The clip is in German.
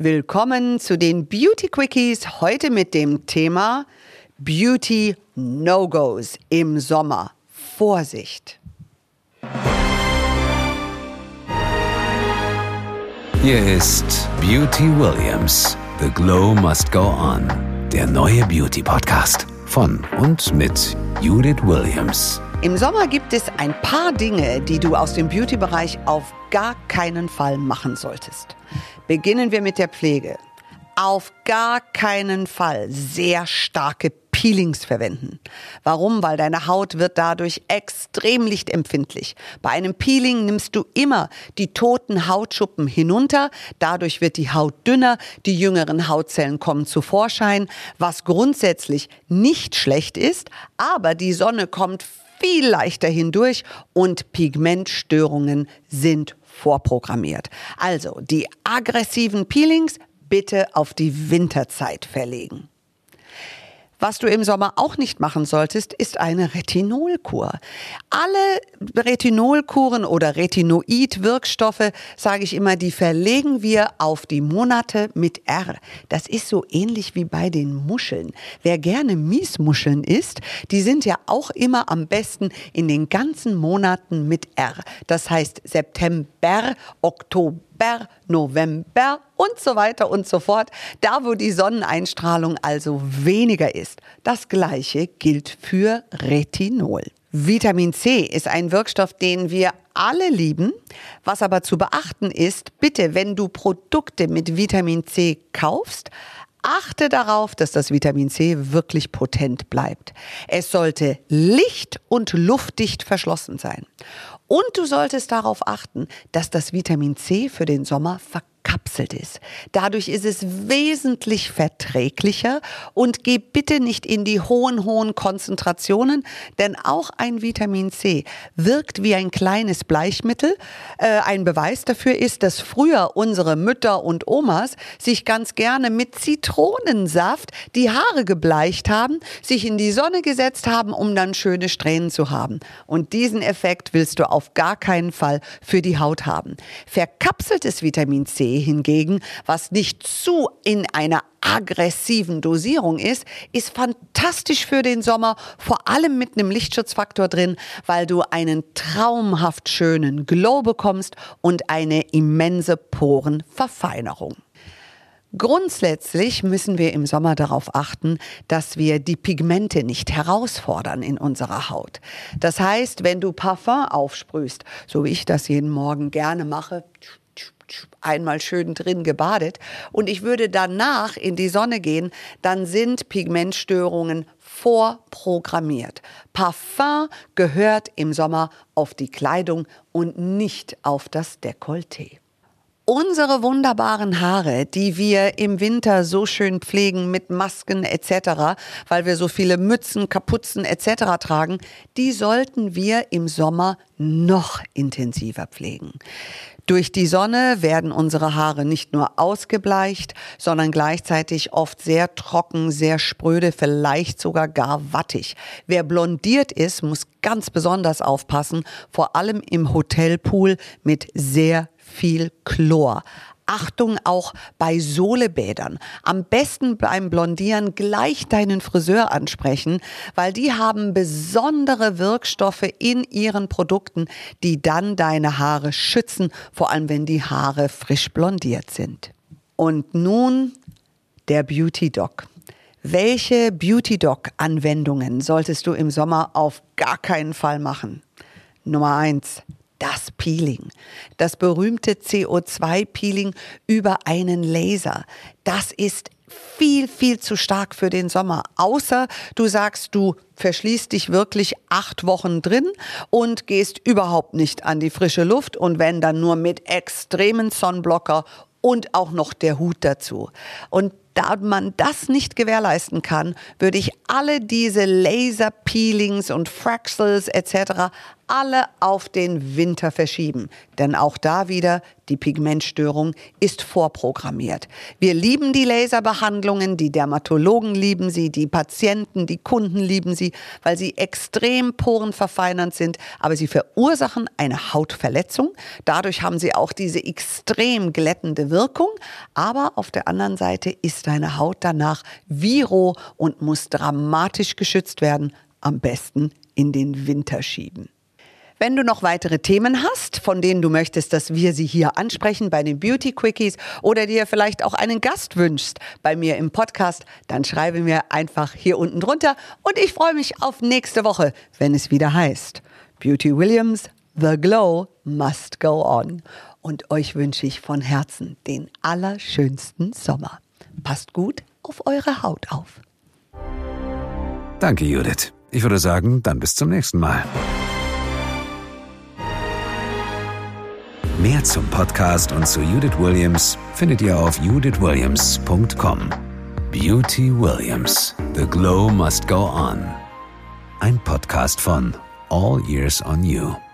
Willkommen zu den Beauty Quickies, heute mit dem Thema Beauty No-Gos im Sommer. Vorsicht! Hier ist Beauty Williams. The Glow Must Go On. Der neue Beauty Podcast von und mit Judith Williams. Im Sommer gibt es ein paar Dinge, die du aus dem Beauty-Bereich auf gar keinen Fall machen solltest. Beginnen wir mit der Pflege. Auf gar keinen Fall sehr starke Peelings verwenden. Warum? Weil deine Haut wird dadurch extrem lichtempfindlich. Bei einem Peeling nimmst du immer die toten Hautschuppen hinunter. Dadurch wird die Haut dünner, die jüngeren Hautzellen kommen zu Vorschein, was grundsätzlich nicht schlecht ist, aber die Sonne kommt viel leichter hindurch und Pigmentstörungen sind vorprogrammiert. Also die aggressiven Peelings bitte auf die Winterzeit verlegen. Was du im Sommer auch nicht machen solltest, ist eine Retinolkur. Alle Retinolkuren oder Retinoid-Wirkstoffe, sage ich immer, die verlegen wir auf die Monate mit R. Das ist so ähnlich wie bei den Muscheln. Wer gerne Miesmuscheln isst, die sind ja auch immer am besten in den ganzen Monaten mit R. Das heißt September, Oktober, Oktober, November und so weiter und so fort, da wo die Sonneneinstrahlung also weniger ist. Das gleiche gilt für Retinol. Vitamin C ist ein Wirkstoff, den wir alle lieben. Was aber zu beachten ist, bitte, wenn du Produkte mit Vitamin C kaufst, achte darauf, dass das Vitamin C wirklich potent bleibt. Es sollte licht- und luftdicht verschlossen sein. Und du solltest darauf achten, dass das Vitamin C für den Sommer verkapselt ist. Dadurch ist es wesentlich verträglicher und geh bitte nicht in die hohen, hohen Konzentrationen, denn auch ein Vitamin C wirkt wie ein kleines Bleichmittel. Äh, ein Beweis dafür ist, dass früher unsere Mütter und Omas sich ganz gerne mit Zitronensaft die Haare gebleicht haben, sich in die Sonne gesetzt haben, um dann schöne Strähnen zu haben. Und diesen Effekt willst du auf gar keinen Fall für die Haut haben. Verkapseltes Vitamin C hingegen, was nicht zu in einer aggressiven Dosierung ist, ist fantastisch für den Sommer, vor allem mit einem Lichtschutzfaktor drin, weil du einen traumhaft schönen Glow bekommst und eine immense Porenverfeinerung. Grundsätzlich müssen wir im Sommer darauf achten, dass wir die Pigmente nicht herausfordern in unserer Haut. Das heißt, wenn du Parfum aufsprühst, so wie ich das jeden Morgen gerne mache, einmal schön drin gebadet und ich würde danach in die Sonne gehen, dann sind Pigmentstörungen vorprogrammiert. Parfum gehört im Sommer auf die Kleidung und nicht auf das Dekolleté. Unsere wunderbaren Haare, die wir im Winter so schön pflegen mit Masken etc., weil wir so viele Mützen, Kapuzen etc. tragen, die sollten wir im Sommer noch intensiver pflegen. Durch die Sonne werden unsere Haare nicht nur ausgebleicht, sondern gleichzeitig oft sehr trocken, sehr spröde, vielleicht sogar gar wattig. Wer blondiert ist, muss ganz besonders aufpassen, vor allem im Hotelpool mit sehr viel Chlor. Achtung auch bei Sohlebädern. Am besten beim Blondieren gleich deinen Friseur ansprechen, weil die haben besondere Wirkstoffe in ihren Produkten, die dann deine Haare schützen, vor allem wenn die Haare frisch blondiert sind. Und nun der Beauty Doc. Welche Beauty Doc Anwendungen solltest du im Sommer auf gar keinen Fall machen? Nummer eins das Peeling. Das berühmte CO2-Peeling über einen Laser. Das ist viel, viel zu stark für den Sommer. Außer du sagst, du verschließt dich wirklich acht Wochen drin und gehst überhaupt nicht an die frische Luft und wenn dann nur mit extremen Sonnenblocker und auch noch der Hut dazu. Und da man das nicht gewährleisten kann, würde ich alle diese Laser-Peelings und Fraxels etc alle auf den Winter verschieben. Denn auch da wieder, die Pigmentstörung ist vorprogrammiert. Wir lieben die Laserbehandlungen, die Dermatologen lieben sie, die Patienten, die Kunden lieben sie, weil sie extrem porenverfeinernd sind, aber sie verursachen eine Hautverletzung. Dadurch haben sie auch diese extrem glättende Wirkung. Aber auf der anderen Seite ist deine Haut danach viro und muss dramatisch geschützt werden, am besten in den Winter schieben. Wenn du noch weitere Themen hast, von denen du möchtest, dass wir sie hier ansprechen bei den Beauty Quickies oder dir vielleicht auch einen Gast wünschst bei mir im Podcast, dann schreibe mir einfach hier unten drunter und ich freue mich auf nächste Woche, wenn es wieder heißt Beauty Williams, The Glow must go on. Und euch wünsche ich von Herzen den allerschönsten Sommer. Passt gut auf eure Haut auf. Danke, Judith. Ich würde sagen, dann bis zum nächsten Mal. Mehr zum Podcast und zu Judith Williams findet ihr auf judithwilliams.com. Beauty Williams. The Glow Must Go On. Ein Podcast von All Years on You.